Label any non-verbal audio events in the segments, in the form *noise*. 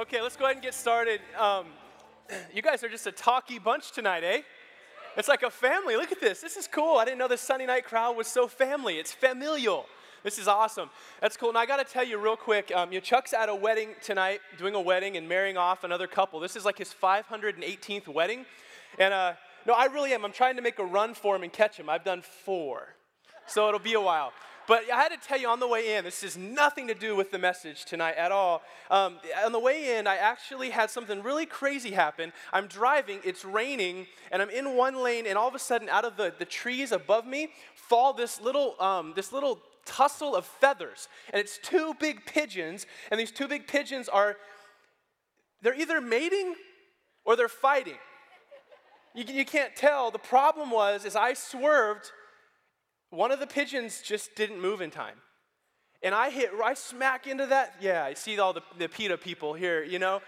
Okay, let's go ahead and get started. Um, *clears throat* you guys are just a talky bunch tonight, eh? It's like a family. Look at this. This is cool. I didn't know this Sunday night crowd was so family. It's familial. This is awesome. That's cool. And I got to tell you real quick, um, you Chuck's at a wedding tonight, doing a wedding and marrying off another couple. This is like his 518th wedding. And uh, no, I really am. I'm trying to make a run for him and catch him. I've done four. So it'll be a while. But I had to tell you on the way in, this has nothing to do with the message tonight at all. Um, on the way in, I actually had something really crazy happen. I'm driving, it's raining, and I'm in one lane, and all of a sudden, out of the, the trees above me, fall this little, um, this little tussle of feathers. And it's two big pigeons, and these two big pigeons are, they're either mating or they're fighting. You, you can't tell. The problem was, is I swerved one of the pigeons just didn't move in time. And I hit right smack into that. Yeah, I see all the, the PETA people here, you know?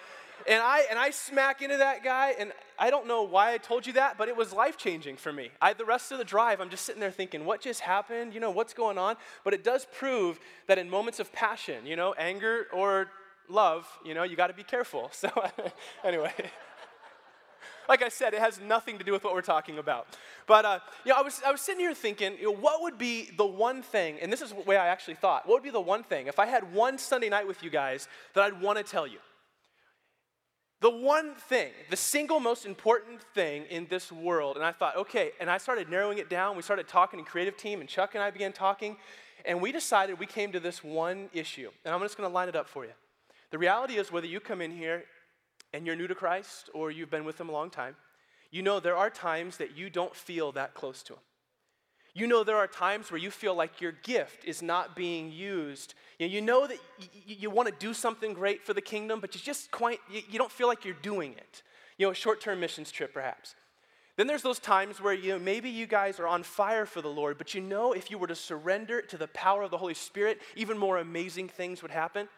And I, and I smack into that guy, and I don't know why I told you that, but it was life changing for me. I, the rest of the drive, I'm just sitting there thinking, what just happened? You know, what's going on? But it does prove that in moments of passion, you know, anger or love, you know, you got to be careful. *laughs* So, *laughs* anyway like I said, it has nothing to do with what we're talking about. But uh, you know, I was, I was sitting here thinking, you know, what would be the one thing, and this is the way I actually thought, what would be the one thing, if I had one Sunday night with you guys, that I'd want to tell you? The one thing, the single most important thing in this world, and I thought, okay, and I started narrowing it down. We started talking in creative team, and Chuck and I began talking, and we decided we came to this one issue, and I'm just going to line it up for you. The reality is, whether you come in here and you're new to Christ or you've been with Him a long time, you know there are times that you don't feel that close to Him. You know there are times where you feel like your gift is not being used. You know, that you want to do something great for the kingdom, but you just quite, you, don't feel like you're doing it. You know, a short term missions trip perhaps. Then there's those times where you know, maybe you guys are on fire for the Lord, but you know if you were to surrender to the power of the Holy Spirit, even more amazing things would happen.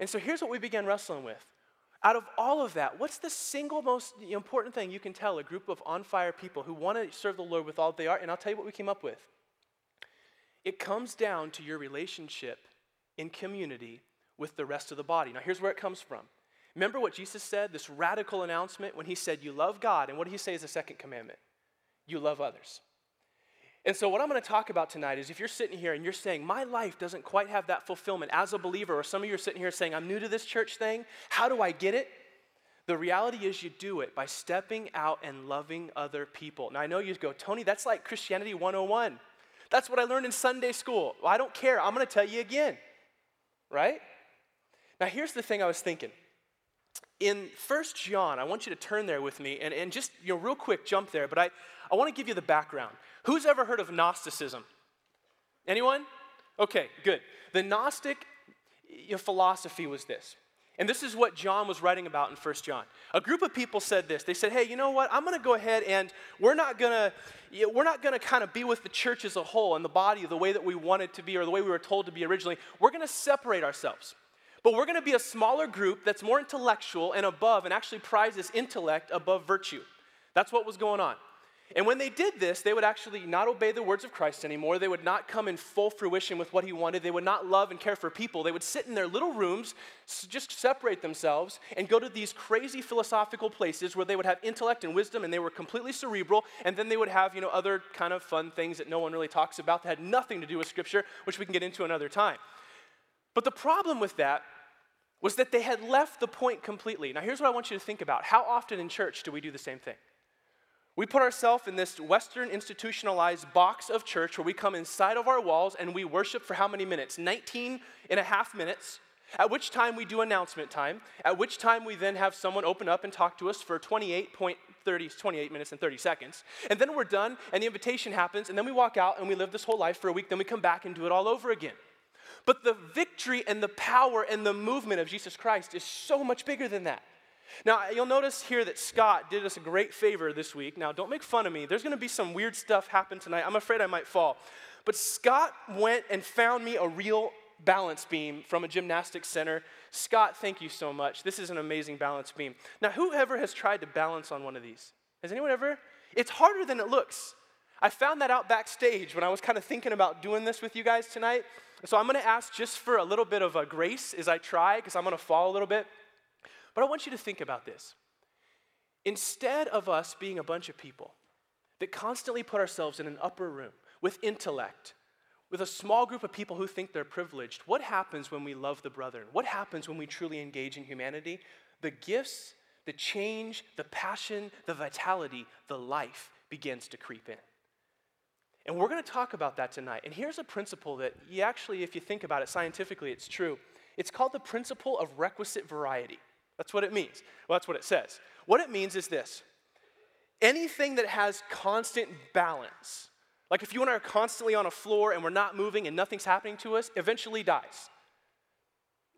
And so here's what we began wrestling with out of all of that, what's the single most important thing you can tell a group of on fire people who want to serve the Lord with all they are? And I'll tell you what we came up with. It comes down to your relationship in community with the rest of the body. Now, here's where it comes from. Remember what Jesus said, this radical announcement when he said, You love God. And what did he say is the second commandment? You love others. And so, what I'm going to talk about tonight is if you're sitting here and you're saying, My life doesn't quite have that fulfillment as a believer, or some of you are sitting here saying, I'm new to this church thing, how do I get it? The reality is, you do it by stepping out and loving other people. Now, I know you go, Tony, that's like Christianity 101. That's what I learned in Sunday school. Well, I don't care. I'm going to tell you again, right? Now, here's the thing I was thinking. In First John, I want you to turn there with me and, and just, you know, real quick, jump there, but I, I want to give you the background. Who's ever heard of Gnosticism? Anyone? Okay, good. The Gnostic philosophy was this. And this is what John was writing about in 1 John. A group of people said this. They said, "Hey, you know what? I'm going to go ahead and we're not going to we're not going to kind of be with the church as a whole and the body the way that we wanted to be or the way we were told to be originally. We're going to separate ourselves. But we're going to be a smaller group that's more intellectual and above and actually prizes intellect above virtue." That's what was going on. And when they did this, they would actually not obey the words of Christ anymore. They would not come in full fruition with what he wanted. They would not love and care for people. They would sit in their little rooms, just separate themselves, and go to these crazy philosophical places where they would have intellect and wisdom and they were completely cerebral. And then they would have, you know, other kind of fun things that no one really talks about that had nothing to do with Scripture, which we can get into another time. But the problem with that was that they had left the point completely. Now, here's what I want you to think about. How often in church do we do the same thing? We put ourselves in this Western institutionalized box of church where we come inside of our walls and we worship for how many minutes? 19 and a half minutes. At which time we do announcement time, at which time we then have someone open up and talk to us for 28.30, 28 minutes and 30 seconds. And then we're done and the invitation happens, and then we walk out and we live this whole life for a week, then we come back and do it all over again. But the victory and the power and the movement of Jesus Christ is so much bigger than that. Now, you'll notice here that Scott did us a great favor this week. Now, don't make fun of me. There's going to be some weird stuff happen tonight. I'm afraid I might fall. But Scott went and found me a real balance beam from a gymnastics center. Scott, thank you so much. This is an amazing balance beam. Now, whoever has tried to balance on one of these? Has anyone ever? It's harder than it looks. I found that out backstage when I was kind of thinking about doing this with you guys tonight. So I'm going to ask just for a little bit of a grace as I try, because I'm going to fall a little bit. But I want you to think about this. Instead of us being a bunch of people that constantly put ourselves in an upper room with intellect, with a small group of people who think they're privileged, what happens when we love the brethren? What happens when we truly engage in humanity? The gifts, the change, the passion, the vitality, the life begins to creep in. And we're going to talk about that tonight. And here's a principle that you actually, if you think about it scientifically, it's true. It's called the principle of requisite variety. That's what it means. Well, that's what it says. What it means is this anything that has constant balance, like if you and I are constantly on a floor and we're not moving and nothing's happening to us, eventually dies.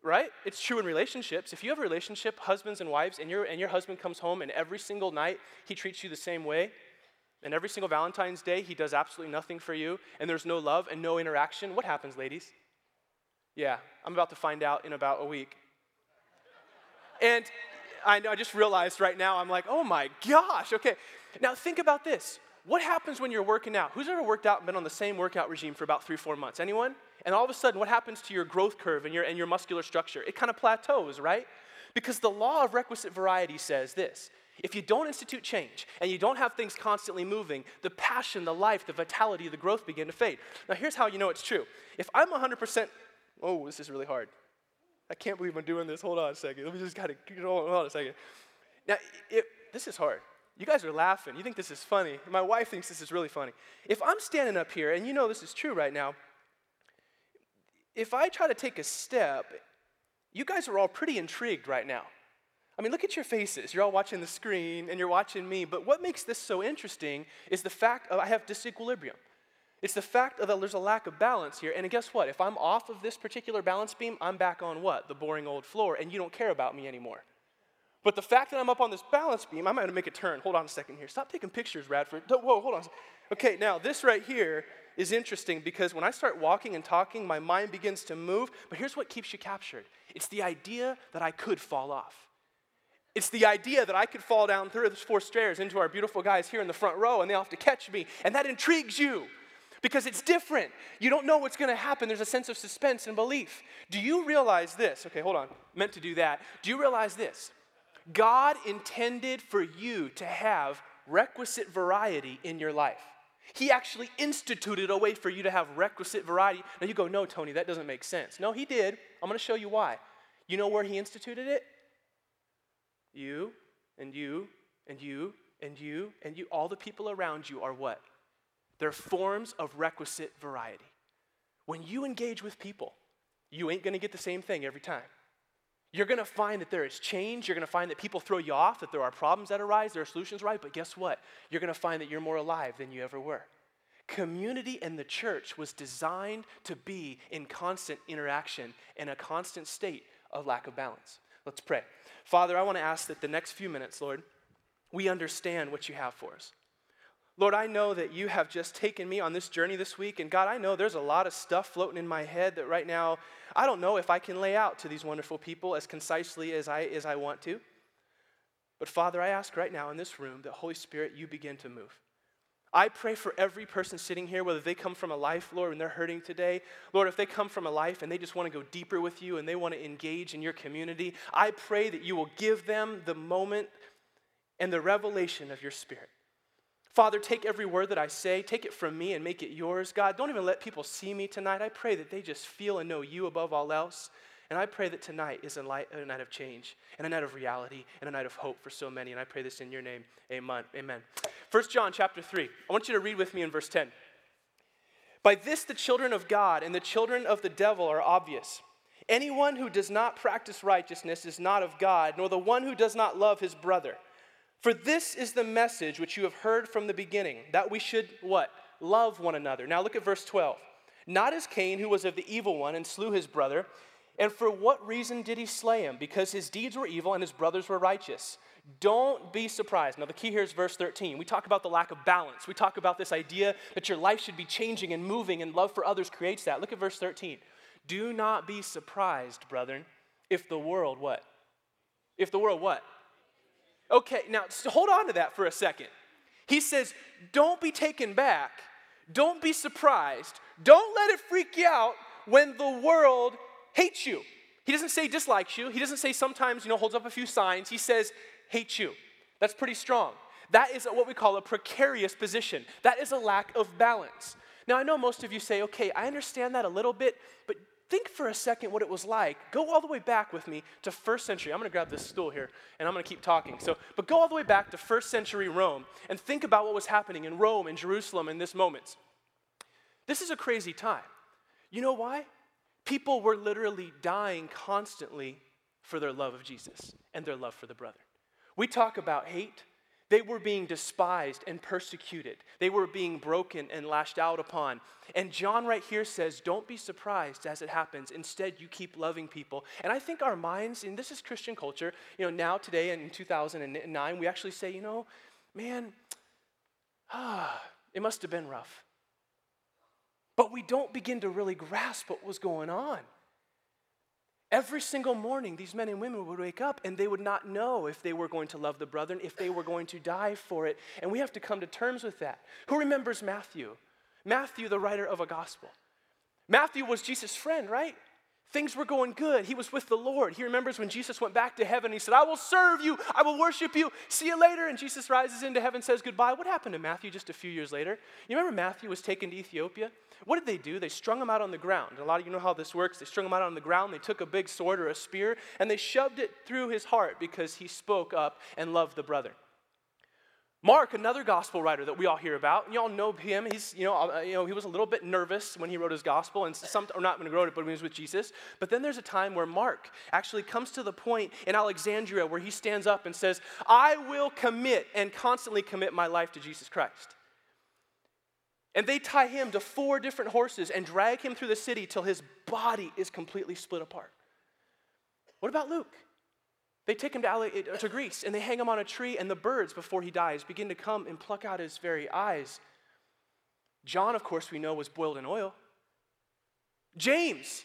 Right? It's true in relationships. If you have a relationship, husbands and wives, and, your and your husband comes home and every single night he treats you the same way, and every single Valentine's Day he does absolutely nothing for you, and there's no love and no interaction, what happens, ladies? Yeah, I'm about to find out in about a week. And I know I just realized right now, I'm like, oh my gosh, okay. Now think about this. What happens when you're working out? Who's ever worked out and been on the same workout regime for about three, four months? Anyone? And all of a sudden, what happens to your growth curve and your, and your muscular structure? It kind of plateaus, right? Because the law of requisite variety says this if you don't institute change and you don't have things constantly moving, the passion, the life, the vitality, the growth begin to fade. Now, here's how you know it's true. If I'm 100%, oh, this is really hard. I can't believe I'm doing this. Hold on a second. Let me just gotta hold on a second. Now, it, this is hard. You guys are laughing. You think this is funny. My wife thinks this is really funny. If I'm standing up here, and you know this is true right now, if I try to take a step, you guys are all pretty intrigued right now. I mean, look at your faces. You're all watching the screen and you're watching me. But what makes this so interesting is the fact of I have disequilibrium. It's the fact that there's a lack of balance here. And guess what? If I'm off of this particular balance beam, I'm back on what? The boring old floor, and you don't care about me anymore. But the fact that I'm up on this balance beam, I'm going to make a turn. Hold on a second here. Stop taking pictures, Radford. Whoa, hold on. Okay, now this right here is interesting because when I start walking and talking, my mind begins to move. But here's what keeps you captured it's the idea that I could fall off. It's the idea that I could fall down through those four stairs into our beautiful guys here in the front row and they'll have to catch me. And that intrigues you because it's different. You don't know what's going to happen. There's a sense of suspense and belief. Do you realize this? Okay, hold on. Meant to do that. Do you realize this? God intended for you to have requisite variety in your life. He actually instituted a way for you to have requisite variety. Now you go, no, Tony, that doesn't make sense. No, he did. I'm going to show you why. You know where he instituted it? You and you and you and you and you. All the people around you are what? They're forms of requisite variety. When you engage with people, you ain't gonna get the same thing every time. You're gonna find that there is change. You're gonna find that people throw you off, that there are problems that arise, there are solutions right, but guess what? You're gonna find that you're more alive than you ever were. Community and the church was designed to be in constant interaction and a constant state of lack of balance. Let's pray. Father, I wanna ask that the next few minutes, Lord, we understand what you have for us. Lord, I know that you have just taken me on this journey this week. And God, I know there's a lot of stuff floating in my head that right now I don't know if I can lay out to these wonderful people as concisely as I, as I want to. But Father, I ask right now in this room that Holy Spirit, you begin to move. I pray for every person sitting here, whether they come from a life, Lord, and they're hurting today. Lord, if they come from a life and they just want to go deeper with you and they want to engage in your community, I pray that you will give them the moment and the revelation of your Spirit. Father, take every word that I say, take it from me and make it yours. God, don't even let people see me tonight. I pray that they just feel and know you above all else. And I pray that tonight is a, light, a night of change and a night of reality and a night of hope for so many. And I pray this in your name. Amen. Amen. 1 John chapter 3. I want you to read with me in verse 10. By this, the children of God and the children of the devil are obvious. Anyone who does not practice righteousness is not of God, nor the one who does not love his brother. For this is the message which you have heard from the beginning, that we should what? Love one another. Now look at verse 12. Not as Cain, who was of the evil one and slew his brother. And for what reason did he slay him? Because his deeds were evil and his brothers were righteous. Don't be surprised. Now, the key here is verse 13. We talk about the lack of balance. We talk about this idea that your life should be changing and moving, and love for others creates that. Look at verse 13. Do not be surprised, brethren, if the world what? If the world what? Okay, now hold on to that for a second. He says, Don't be taken back. Don't be surprised. Don't let it freak you out when the world hates you. He doesn't say dislikes you. He doesn't say sometimes, you know, holds up a few signs. He says hates you. That's pretty strong. That is what we call a precarious position. That is a lack of balance. Now, I know most of you say, okay, I understand that a little bit, but think for a second what it was like. Go all the way back with me to first century. I'm going to grab this stool here and I'm going to keep talking. So, but go all the way back to first century Rome and think about what was happening in Rome and Jerusalem in this moment. This is a crazy time. You know why? People were literally dying constantly for their love of Jesus and their love for the brother. We talk about hate, they were being despised and persecuted. They were being broken and lashed out upon. And John, right here, says, Don't be surprised as it happens. Instead, you keep loving people. And I think our minds, and this is Christian culture, you know, now, today, in 2009, we actually say, You know, man, ah, it must have been rough. But we don't begin to really grasp what was going on. Every single morning, these men and women would wake up and they would not know if they were going to love the brethren, if they were going to die for it. And we have to come to terms with that. Who remembers Matthew? Matthew, the writer of a gospel. Matthew was Jesus' friend, right? Things were going good. He was with the Lord. He remembers when Jesus went back to heaven. He said, I will serve you. I will worship you. See you later. And Jesus rises into heaven, says goodbye. What happened to Matthew just a few years later? You remember Matthew was taken to Ethiopia? What did they do? They strung him out on the ground. A lot of you know how this works. They strung him out on the ground. They took a big sword or a spear and they shoved it through his heart because he spoke up and loved the brother. Mark, another gospel writer that we all hear about, you all know him. He's, you know, uh, you know, he was a little bit nervous when he wrote his gospel, and some, or not when he wrote it, but when he was with Jesus. But then there's a time where Mark actually comes to the point in Alexandria where he stands up and says, I will commit and constantly commit my life to Jesus Christ. And they tie him to four different horses and drag him through the city till his body is completely split apart. What about Luke? They take him to, uh, to Greece and they hang him on a tree, and the birds, before he dies, begin to come and pluck out his very eyes. John, of course, we know was boiled in oil. James,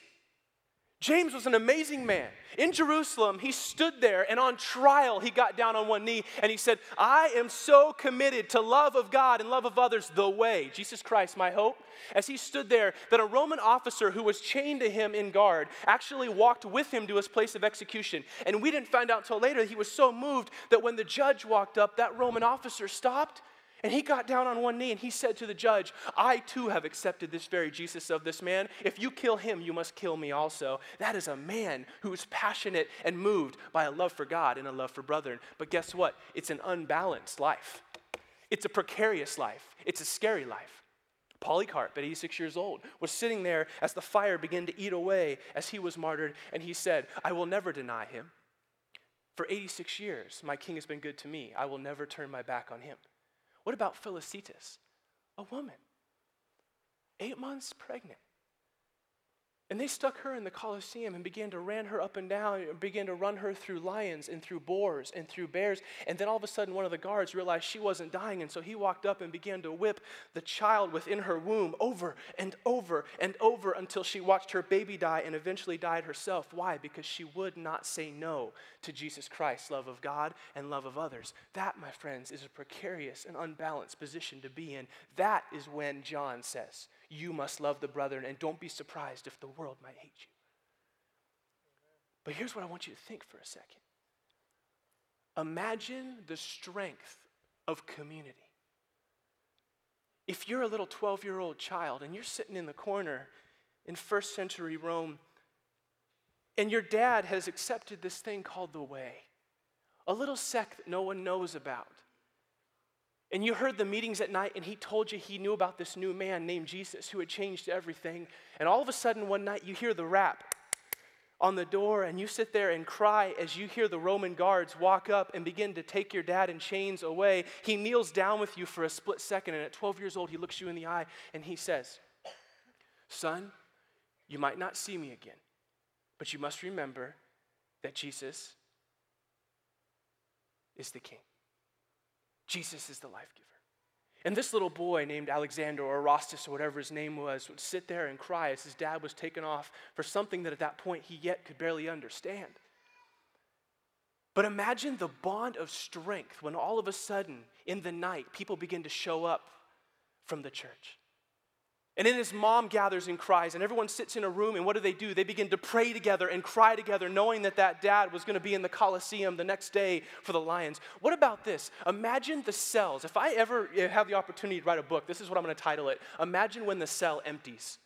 James was an amazing man. In Jerusalem, he stood there and on trial, he got down on one knee and he said, I am so committed to love of God and love of others the way, Jesus Christ, my hope. As he stood there, that a Roman officer who was chained to him in guard actually walked with him to his place of execution. And we didn't find out until later that he was so moved that when the judge walked up, that Roman officer stopped and he got down on one knee and he said to the judge, I too have accepted this very Jesus of this man. If you kill him, you must kill me also. That is a man who is passionate and moved by a love for God and a love for brethren. But guess what? It's an unbalanced life, it's a precarious life, it's a scary life. Polycarp, at 86 years old, was sitting there as the fire began to eat away as he was martyred, and he said, I will never deny him. For 86 years, my king has been good to me. I will never turn my back on him. What about Felicitas? A woman, eight months pregnant. And they stuck her in the Colosseum and began to ran her up and down, began to run her through lions and through boars and through bears. And then all of a sudden, one of the guards realized she wasn't dying. And so he walked up and began to whip the child within her womb over and over and over until she watched her baby die and eventually died herself. Why? Because she would not say no to Jesus Christ, love of God and love of others. That, my friends, is a precarious and unbalanced position to be in. That is when John says, you must love the brethren, and don't be surprised if the world might hate you. But here's what I want you to think for a second imagine the strength of community. If you're a little 12 year old child and you're sitting in the corner in first century Rome, and your dad has accepted this thing called the Way, a little sect that no one knows about and you heard the meetings at night, and he told you he knew about this new man named Jesus who had changed everything. And all of a sudden, one night, you hear the rap on the door, and you sit there and cry as you hear the Roman guards walk up and begin to take your dad in chains away. He kneels down with you for a split second, and at 12 years old, he looks you in the eye and he says, Son, you might not see me again, but you must remember that Jesus is the King. Jesus is the life giver. And this little boy named Alexander or Erastus or whatever his name was would sit there and cry as his dad was taken off for something that at that point he yet could barely understand. But imagine the bond of strength when all of a sudden in the night people begin to show up from the church. And then his mom gathers and cries, and everyone sits in a room, and what do they do? They begin to pray together and cry together, knowing that that dad was going to be in the Colosseum the next day for the Lions. What about this? Imagine the cells. If I ever eh, have the opportunity to write a book, this is what I'm going to title it Imagine when the cell empties.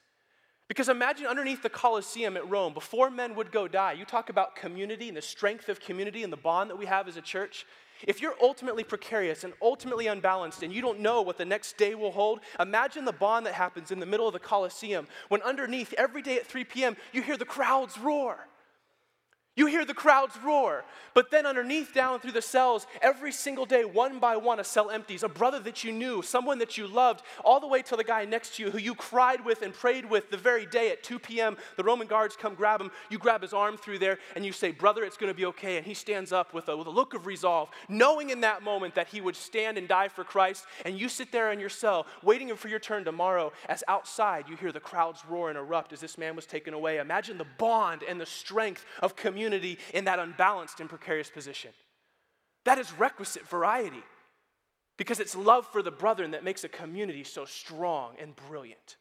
Because imagine underneath the Colosseum at Rome, before men would go die, you talk about community and the strength of community and the bond that we have as a church. If you're ultimately precarious and ultimately unbalanced and you don't know what the next day will hold, imagine the bond that happens in the middle of the Colosseum when underneath every day at 3 p.m. you hear the crowds roar. You hear the crowds roar, but then underneath, down through the cells, every single day, one by one, a cell empties. A brother that you knew, someone that you loved, all the way to the guy next to you who you cried with and prayed with the very day at 2 p.m. The Roman guards come grab him. You grab his arm through there and you say, Brother, it's going to be okay. And he stands up with a, with a look of resolve, knowing in that moment that he would stand and die for Christ. And you sit there in your cell, waiting for your turn tomorrow, as outside you hear the crowds roar and erupt as this man was taken away. Imagine the bond and the strength of community community in that unbalanced and precarious position. That is requisite variety because it's love for the brethren that makes a community so strong and brilliant.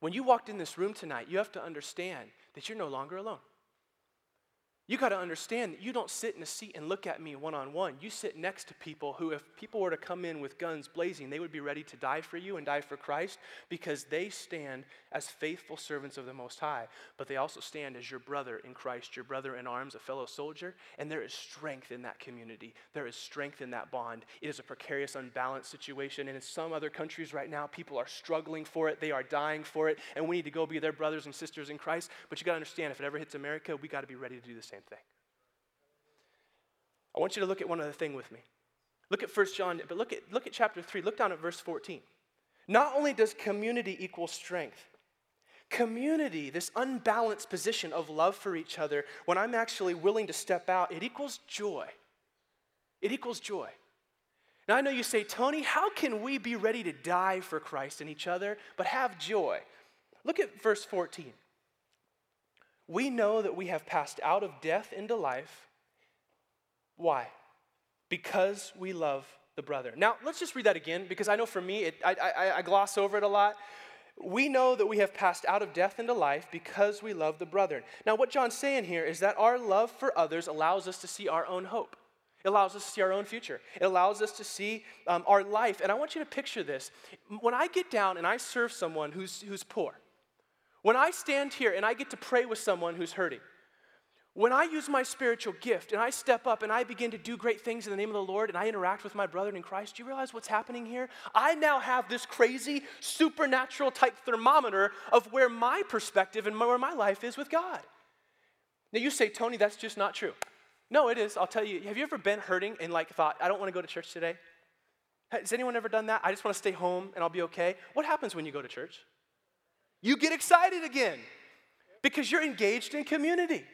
When you walked in this room tonight, you have to understand that you're no longer alone. You got to understand that you don't sit in a seat and look at me one on one. You sit next to people who, if people were to come in with guns blazing, they would be ready to die for you and die for Christ because they stand as faithful servants of the Most High. But they also stand as your brother in Christ, your brother in arms, a fellow soldier. And there is strength in that community, there is strength in that bond. It is a precarious, unbalanced situation. And in some other countries right now, people are struggling for it, they are dying for it. And we need to go be their brothers and sisters in Christ. But you got to understand, if it ever hits America, we got to be ready to do the same same thing. I want you to look at one other thing with me. Look at 1 John, but look at, look at chapter 3. Look down at verse 14. Not only does community equal strength, community, this unbalanced position of love for each other, when I'm actually willing to step out, it equals joy. It equals joy. Now, I know you say, Tony, how can we be ready to die for Christ and each other, but have joy? Look at verse 14 we know that we have passed out of death into life. Why? Because we love the brother. Now, let's just read that again because I know for me, it, I, I, I gloss over it a lot. We know that we have passed out of death into life because we love the brethren. Now, what John's saying here is that our love for others allows us to see our own hope. It allows us to see our own future. It allows us to see um, our life. And I want you to picture this. When I get down and I serve someone who's, who's poor, when I stand here and I get to pray with someone who's hurting, when I use my spiritual gift and I step up and I begin to do great things in the name of the Lord and I interact with my brother in Christ, do you realize what's happening here? I now have this crazy supernatural type thermometer of where my perspective and where my life is with God. Now you say, Tony, that's just not true. No, it is. I'll tell you. Have you ever been hurting and like thought, I don't want to go to church today? Has anyone ever done that? I just want to stay home and I'll be okay. What happens when you go to church? You get excited again because you're engaged in community.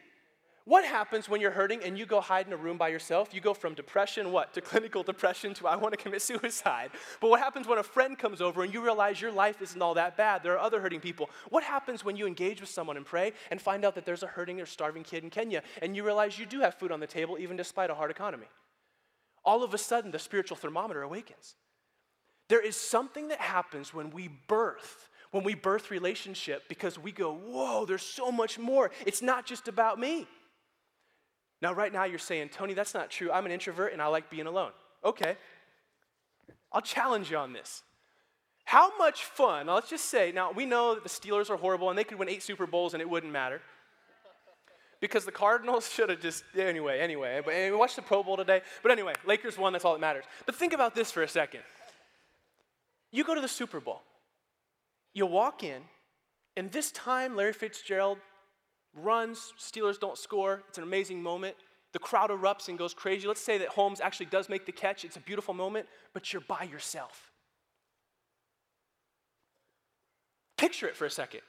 What happens when you're hurting and you go hide in a room by yourself? You go from depression, what, to clinical depression to I want to commit suicide. But what happens when a friend comes over and you realize your life isn't all that bad? There are other hurting people. What happens when you engage with someone and pray and find out that there's a hurting or starving kid in Kenya and you realize you do have food on the table even despite a hard economy? All of a sudden, the spiritual thermometer awakens. There is something that happens when we birth when we birth relationship because we go, whoa, there's so much more. It's not just about me. Now, right now, you're saying, Tony, that's not true. I'm an introvert and I like being alone. Okay. I'll challenge you on this. How much fun, now let's just say, now we know that the Steelers are horrible and they could win eight Super Bowls and it wouldn't matter. Because the Cardinals *laughs* should have just, anyway, anyway. We watched the Pro Bowl today. But anyway, Lakers won, that's all that matters. But think about this for a second. You go to the Super Bowl. You walk in, and this time Larry Fitzgerald runs, Steelers don't score. It's an amazing moment. The crowd erupts and goes crazy. Let's say that Holmes actually does make the catch. It's a beautiful moment, but you're by yourself. Picture it for a second.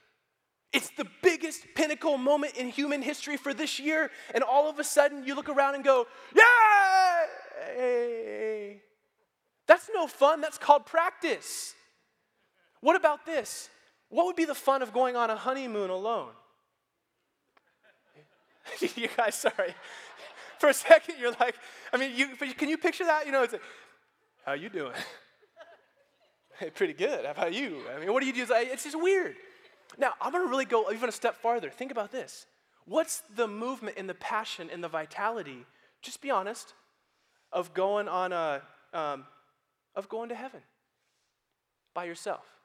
It's the biggest pinnacle moment in human history for this year, and all of a sudden you look around and go, Yay! That's no fun. That's called practice. What about this? What would be the fun of going on a honeymoon alone? *laughs* you guys, sorry. *laughs* For a second, you're like, I mean, you, can you picture that? You know, it's like, how you doing? *laughs* hey, Pretty good. How about you? I mean, what do you do? It's just weird. Now, I'm going to really go even a step farther. Think about this. What's the movement and the passion and the vitality, just be honest, of going on a, um, of going to heaven by yourself?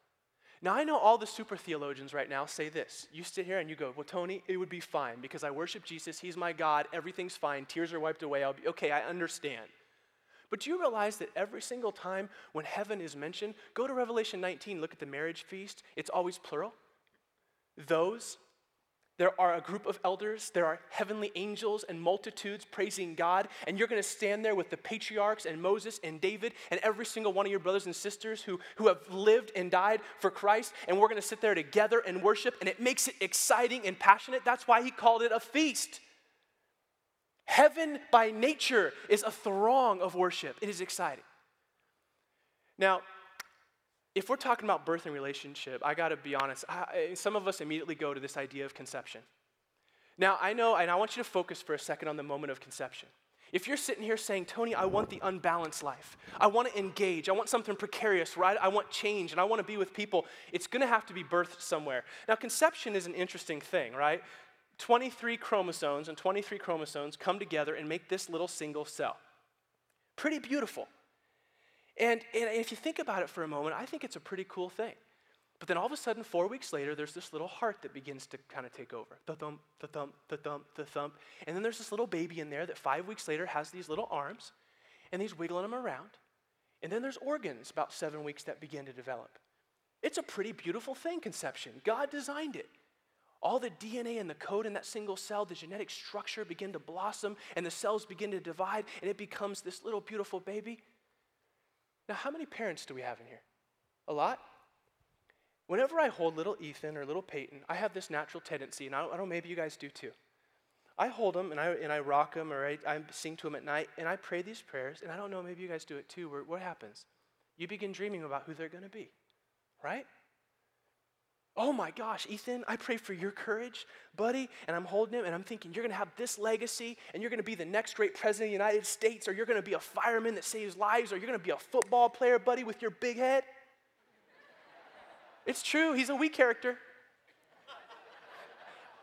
Now, I know all the super theologians right now say this. You sit here and you go, Well, Tony, it would be fine because I worship Jesus. He's my God. Everything's fine. Tears are wiped away. I'll be okay. I understand. But do you realize that every single time when heaven is mentioned, go to Revelation 19, look at the marriage feast, it's always plural. Those, there are a group of elders, there are heavenly angels and multitudes praising God, and you're going to stand there with the patriarchs and Moses and David and every single one of your brothers and sisters who, who have lived and died for Christ, and we're going to sit there together and worship, and it makes it exciting and passionate. That's why he called it a feast. Heaven by nature is a throng of worship. It is exciting. Now, if we're talking about birth and relationship, I got to be honest. I, some of us immediately go to this idea of conception. Now, I know, and I want you to focus for a second on the moment of conception. If you're sitting here saying, Tony, I want the unbalanced life, I want to engage, I want something precarious, right? I want change, and I want to be with people, it's to have to be birthed somewhere. Now, conception is an interesting thing, right? 23 chromosomes and 23 chromosomes come together and make this little single cell. Pretty beautiful. And, and if you think about it for a moment, I think it's a pretty cool thing. But then all of a sudden, four weeks later, there's this little heart that begins to kind of take over. The thump, the thump, the thump, the thump. And then there's this little baby in there that five weeks later has these little arms, and he's wiggling them around. And then there's organs about seven weeks that begin to develop. It's a pretty beautiful thing, conception. God designed it. All the DNA and the code in that single cell, the genetic structure begin to blossom, and the cells begin to divide, and it becomes this little beautiful baby. Now, how many parents do we have in here? A lot? Whenever I hold little Ethan or little Peyton, I have this natural tendency, and I don't, I don't maybe you guys do too. I hold them and I, and I rock them or I, I sing to them at night and I pray these prayers, and I don't know, maybe you guys do it too, where what happens? You begin dreaming about who they're going to be, right? Oh my gosh, Ethan, I pray for your courage, buddy. And I'm holding him and I'm thinking, you're gonna have this legacy and you're gonna be the next great president of the United States, or you're gonna be a fireman that saves lives, or you're gonna be a football player, buddy, with your big head. It's true, he's a weak character.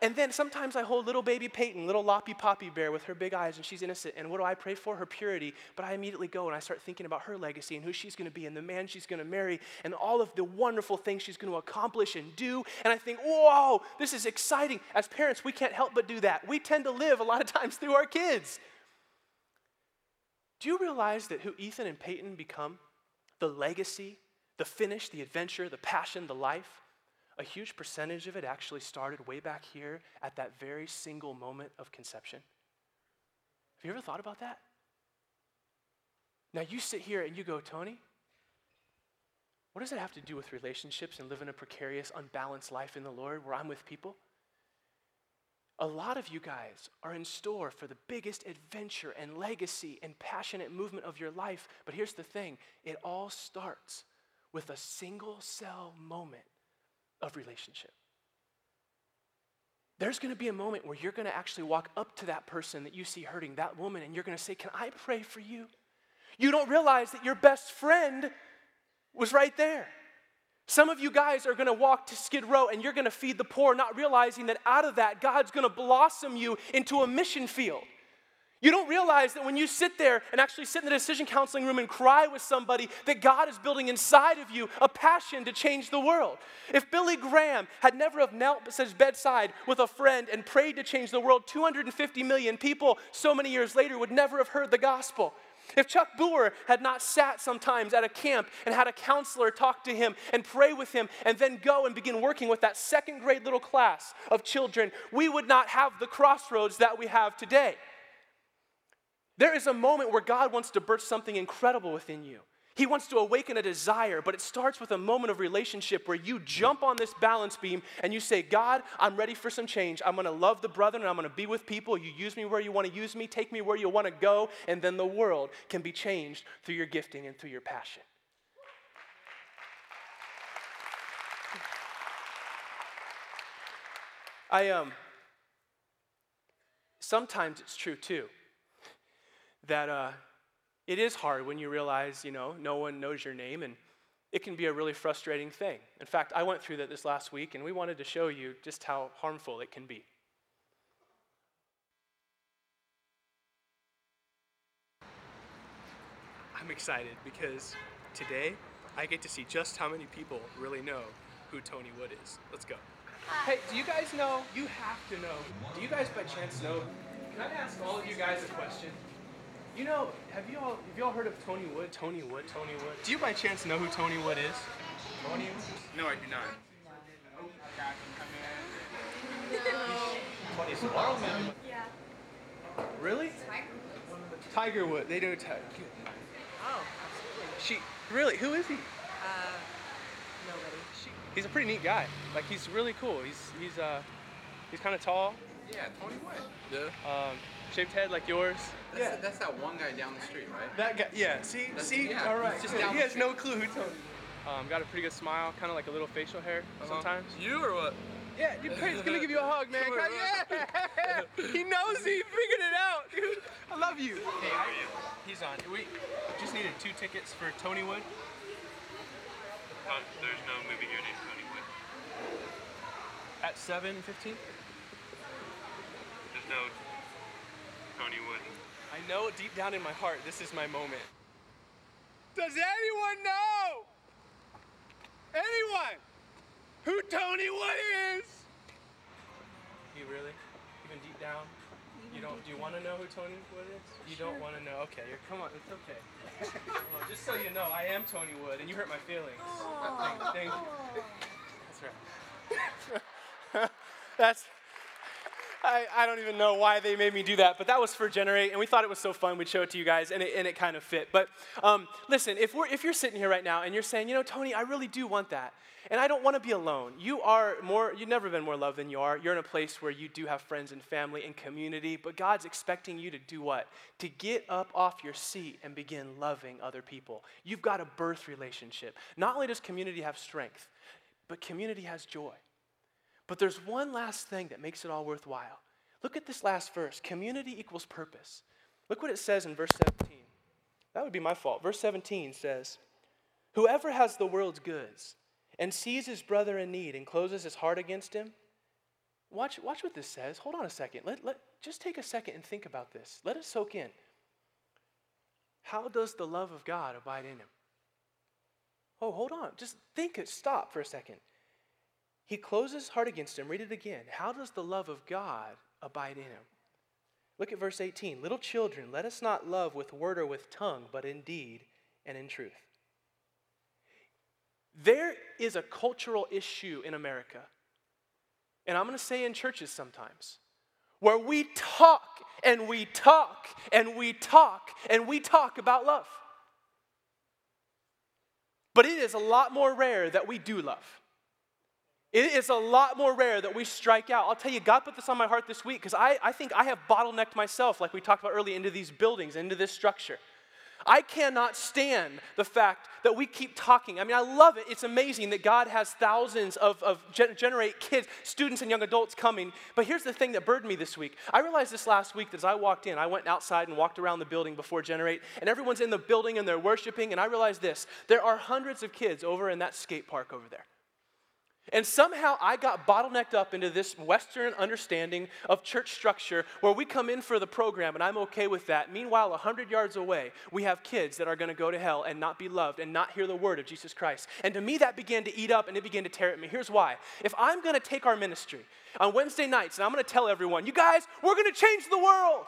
And then sometimes I hold little baby Peyton, little loppy poppy bear with her big eyes, and she's innocent. And what do I pray for? Her purity. But I immediately go and I start thinking about her legacy and who she's going to be and the man she's going to marry and all of the wonderful things she's going to accomplish and do. And I think, whoa, this is exciting. As parents, we can't help but do that. We tend to live a lot of times through our kids. Do you realize that who Ethan and Peyton become, the legacy, the finish, the adventure, the passion, the life, a huge percentage of it actually started way back here at that very single moment of conception. Have you ever thought about that? Now you sit here and you go, Tony, what does it have to do with relationships and living a precarious, unbalanced life in the Lord where I'm with people? A lot of you guys are in store for the biggest adventure and legacy and passionate movement of your life. But here's the thing it all starts with a single cell moment of relationship. There's going to be a moment where you're going to actually walk up to that person that you see hurting, that woman, and you're going to say, Can I pray for you? You don't realize that your best friend was right there. Some of you guys are going to walk to Skid Row and you're going to feed the poor, not realizing that out of that, God's going to blossom you into a mission field. You don't realize that when you sit there and actually sit in the decision counseling room and cry with somebody, that God is building inside of you a passion to change the world. If Billy Graham had never have knelt at his bedside with a friend and prayed to change the world, 250 million people so many years later would never have heard the gospel. If Chuck Booher had not sat sometimes at a camp and had a counselor talk to him and pray with him and then go and begin working with that second grade little class of children, we would not have the crossroads that we have today. There is a moment where God wants to birth something incredible within you. He wants to awaken a desire, but it starts with a moment of relationship where you jump on this balance beam and you say, God, I'm ready for some change. I'm gonna love the brethren and I'm gonna be with people. You use me where you wanna use me, take me where you wanna go, and then the world can be changed through your gifting and through your passion. I um sometimes it's true too that uh, it is hard when you realize, you know, no one knows your name and it can be a really frustrating thing. In fact, I went through that this last week, and we wanted to show you just how harmful it can be. I'm excited because today I get to see just how many people really know who Tony Wood is. Let's go. Hey, do you guys know? You have to know. Do you guys by chance know? Can I ask all of you guys a question? You know, have you all have you all heard of Tony Wood? Tony Wood, Tony Wood. Do you by chance know who Tony Wood is? Tony? No, I do not. Tony Swirlman. Yeah. Really? Tiger Wood. They do Tiger. Oh, absolutely. She really? Who is he? uh, nobody. She, he's a pretty neat guy. Like he's really cool. He's he's uh he's kind of tall. Yeah, Tony Wood. Yeah. Um, shaved head like yours. That's, that's that one guy down the street, right? That guy. Yeah. See. That's- see. yeah, All right. just Yeah, down he the has no clue who Tony. Um, got a pretty good smile, kind of like a little facial hair Uh-huh. sometimes. You or what? Yeah, dude, Craig's *laughs* gonna give you a hug, man. Come on, yeah, *laughs* he knows he figured it out, dude. I love you. Hey, I, he's on. We just needed two tickets for Tony Wood. Uh, there's no movie here named Tony Wood. At 7:15. There's no Tony Wood. I know deep down in my heart this is my moment. Does anyone know? Anyone? Who Tony Wood is? You really? Even deep down? You don't do you want to know who Tony Wood is? You don't want to know. Okay, you're, come on, it's okay. well, just so you know, I am Tony Wood and you hurt my feelings. Thank, thank you. That's right. *laughs* That's I, I don't even know why they made me do that, but that was for Generate, and we thought it was so fun. We'd show it to you guys, and it, and it kind of fit. But um, listen, if, we're, if you're sitting here right now and you're saying, you know, Tony, I really do want that, and I don't want to be alone. You are more, you've never been more loved than you are. You're in a place where you do have friends and family and community, but God's expecting you to do what? To get up off your seat and begin loving other people. You've got a birth relationship. Not only does community have strength, but community has joy. But there's one last thing that makes it all worthwhile. Look at this last verse community equals purpose. Look what it says in verse 17. That would be my fault. Verse 17 says, Whoever has the world's goods and sees his brother in need and closes his heart against him. Watch, watch what this says. Hold on a second. Let, let, just take a second and think about this. Let it soak in. How does the love of God abide in him? Oh, hold on. Just think it. Stop for a second. He closes his heart against him. Read it again. How does the love of God abide in him? Look at verse 18. Little children, let us not love with word or with tongue, but in deed and in truth. There is a cultural issue in America, and I'm going to say in churches sometimes, where we talk and we talk and we talk and we talk about love. But it is a lot more rare that we do love. It is a lot more rare that we strike out. I'll tell you, God put this on my heart this week because I, I think I have bottlenecked myself, like we talked about earlier, into these buildings, into this structure. I cannot stand the fact that we keep talking. I mean, I love it. It's amazing that God has thousands of, of gen- generate kids, students, and young adults coming. But here's the thing that burdened me this week. I realized this last week that as I walked in, I went outside and walked around the building before Generate, and everyone's in the building and they're worshiping. And I realized this there are hundreds of kids over in that skate park over there. And somehow I got bottlenecked up into this Western understanding of church structure where we come in for the program and I'm okay with that. Meanwhile, 100 yards away, we have kids that are going to go to hell and not be loved and not hear the word of Jesus Christ. And to me, that began to eat up and it began to tear at me. Here's why. If I'm going to take our ministry on Wednesday nights and I'm going to tell everyone, you guys, we're going to change the world.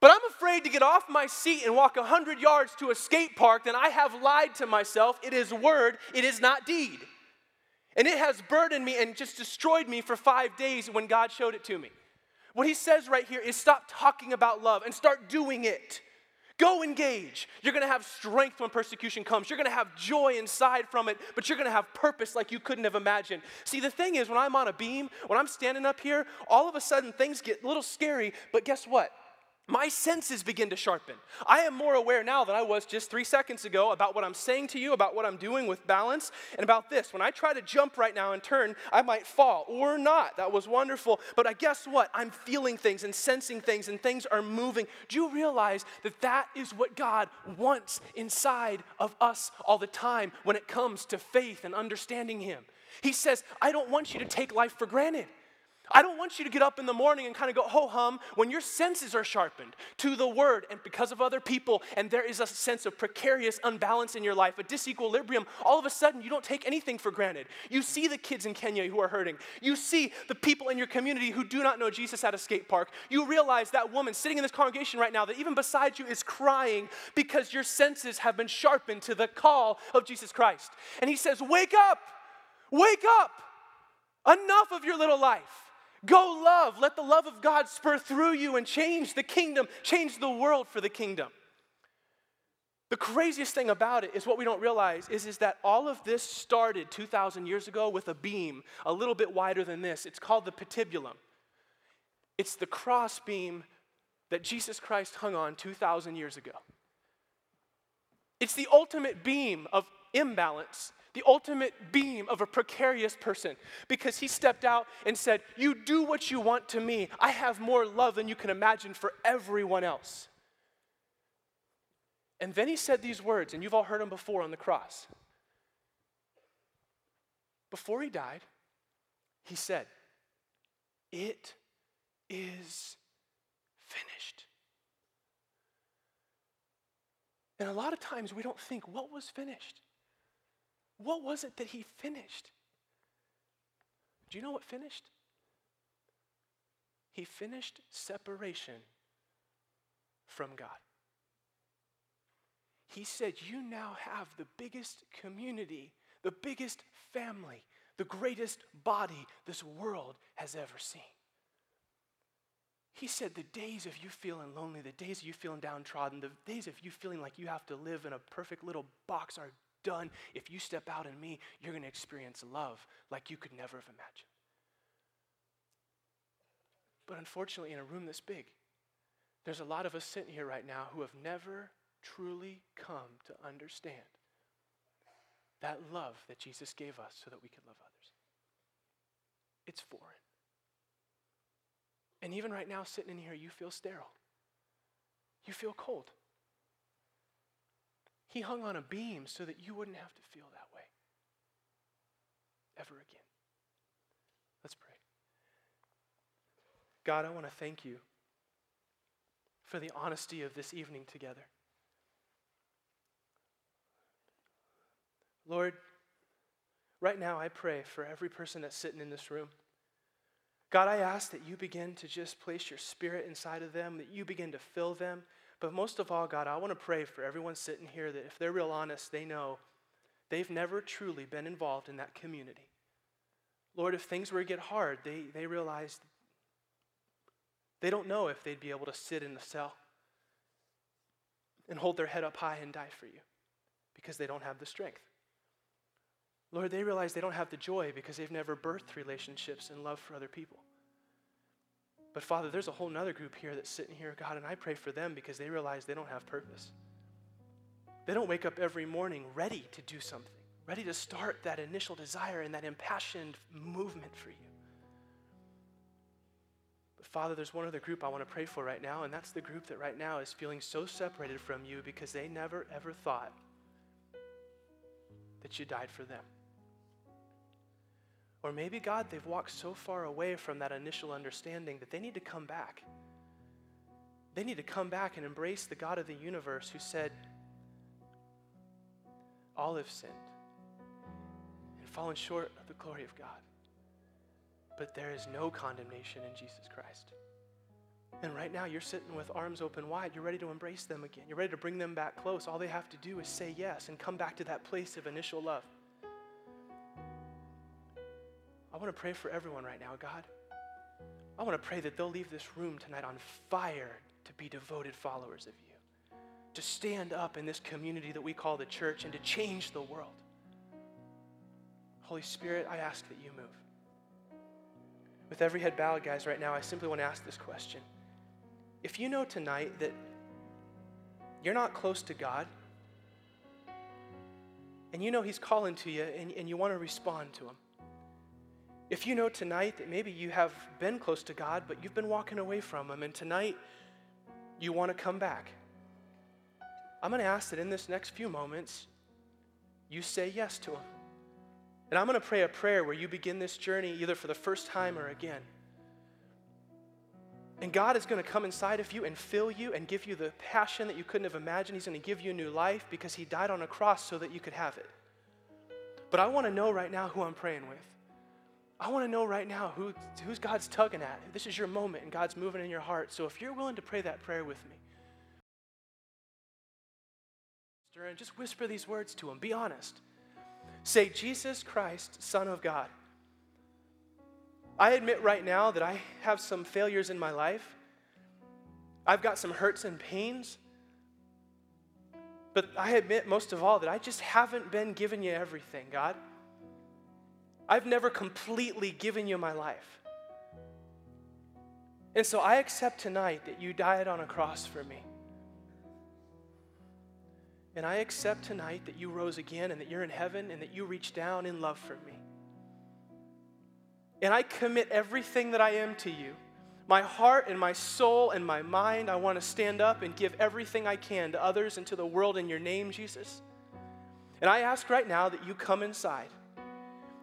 But I'm afraid to get off my seat and walk 100 yards to a skate park, then I have lied to myself. It is word, it is not deed. And it has burdened me and just destroyed me for five days when God showed it to me. What he says right here is stop talking about love and start doing it. Go engage. You're gonna have strength when persecution comes. You're gonna have joy inside from it, but you're gonna have purpose like you couldn't have imagined. See, the thing is, when I'm on a beam, when I'm standing up here, all of a sudden things get a little scary, but guess what? My senses begin to sharpen. I am more aware now than I was just three seconds ago about what I'm saying to you, about what I'm doing with balance, and about this. When I try to jump right now and turn, I might fall or not. That was wonderful. But I guess what? I'm feeling things and sensing things, and things are moving. Do you realize that that is what God wants inside of us all the time when it comes to faith and understanding Him? He says, I don't want you to take life for granted. I don't want you to get up in the morning and kind of go ho hum when your senses are sharpened to the word and because of other people, and there is a sense of precarious unbalance in your life, a disequilibrium. All of a sudden, you don't take anything for granted. You see the kids in Kenya who are hurting. You see the people in your community who do not know Jesus at a skate park. You realize that woman sitting in this congregation right now that even beside you is crying because your senses have been sharpened to the call of Jesus Christ. And he says, Wake up! Wake up! Enough of your little life. Go love. Let the love of God spur through you and change the kingdom, change the world for the kingdom. The craziest thing about it is what we don't realize is, is that all of this started 2,000 years ago with a beam a little bit wider than this. It's called the patibulum. It's the cross beam that Jesus Christ hung on 2,000 years ago. It's the ultimate beam of imbalance the ultimate beam of a precarious person because he stepped out and said, You do what you want to me. I have more love than you can imagine for everyone else. And then he said these words, and you've all heard them before on the cross. Before he died, he said, It is finished. And a lot of times we don't think, What was finished? What was it that he finished? Do you know what finished? He finished separation from God. He said, You now have the biggest community, the biggest family, the greatest body this world has ever seen. He said, The days of you feeling lonely, the days of you feeling downtrodden, the days of you feeling like you have to live in a perfect little box are done. If you step out in me, you're going to experience love like you could never have imagined. But unfortunately, in a room this big, there's a lot of us sitting here right now who have never truly come to understand that love that Jesus gave us so that we could love others. It's foreign. And even right now, sitting in here, you feel sterile. You feel cold. He hung on a beam so that you wouldn't have to feel that way ever again. Let's pray. God, I want to thank you for the honesty of this evening together. Lord, right now I pray for every person that's sitting in this room. God, I ask that you begin to just place your spirit inside of them, that you begin to fill them but most of all, God, I want to pray for everyone sitting here that if they're real honest, they know they've never truly been involved in that community. Lord, if things were to get hard, they, they realize they don't know if they'd be able to sit in the cell and hold their head up high and die for you because they don't have the strength. Lord, they realize they don't have the joy because they've never birthed relationships and love for other people. But Father, there's a whole nother group here that's sitting here, God, and I pray for them because they realize they don't have purpose. They don't wake up every morning ready to do something, ready to start that initial desire and that impassioned movement for you. But Father, there's one other group I want to pray for right now, and that's the group that right now is feeling so separated from you because they never ever thought that you died for them. Or maybe, God, they've walked so far away from that initial understanding that they need to come back. They need to come back and embrace the God of the universe who said, All have sinned and fallen short of the glory of God. But there is no condemnation in Jesus Christ. And right now, you're sitting with arms open wide. You're ready to embrace them again. You're ready to bring them back close. All they have to do is say yes and come back to that place of initial love. I want to pray for everyone right now, God. I want to pray that they'll leave this room tonight on fire to be devoted followers of you, to stand up in this community that we call the church and to change the world. Holy Spirit, I ask that you move. With every head bowed, guys, right now, I simply want to ask this question if you know tonight that you're not close to God, and you know He's calling to you and, and you want to respond to Him, if you know tonight that maybe you have been close to God, but you've been walking away from Him, and tonight you want to come back, I'm going to ask that in this next few moments, you say yes to Him. And I'm going to pray a prayer where you begin this journey either for the first time or again. And God is going to come inside of you and fill you and give you the passion that you couldn't have imagined. He's going to give you a new life because He died on a cross so that you could have it. But I want to know right now who I'm praying with. I want to know right now who, who's God's tugging at. This is your moment and God's moving in your heart. So if you're willing to pray that prayer with me, just whisper these words to Him. Be honest. Say, Jesus Christ, Son of God. I admit right now that I have some failures in my life. I've got some hurts and pains. But I admit most of all that I just haven't been giving you everything, God. I've never completely given you my life. And so I accept tonight that you died on a cross for me. And I accept tonight that you rose again and that you're in heaven and that you reached down in love for me. And I commit everything that I am to you. My heart and my soul and my mind, I want to stand up and give everything I can to others and to the world in your name, Jesus. And I ask right now that you come inside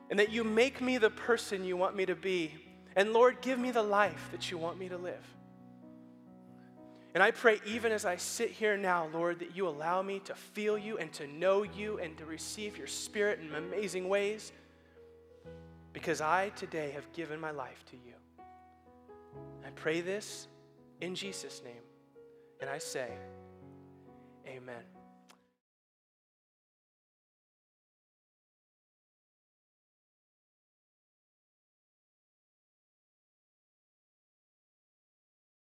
and that you make me the person you want me to be. And Lord, give me the life that you want me to live. And I pray, even as I sit here now, Lord, that you allow me to feel you and to know you and to receive your spirit in amazing ways because I today have given my life to you. I pray this in Jesus' name, and I say, Amen.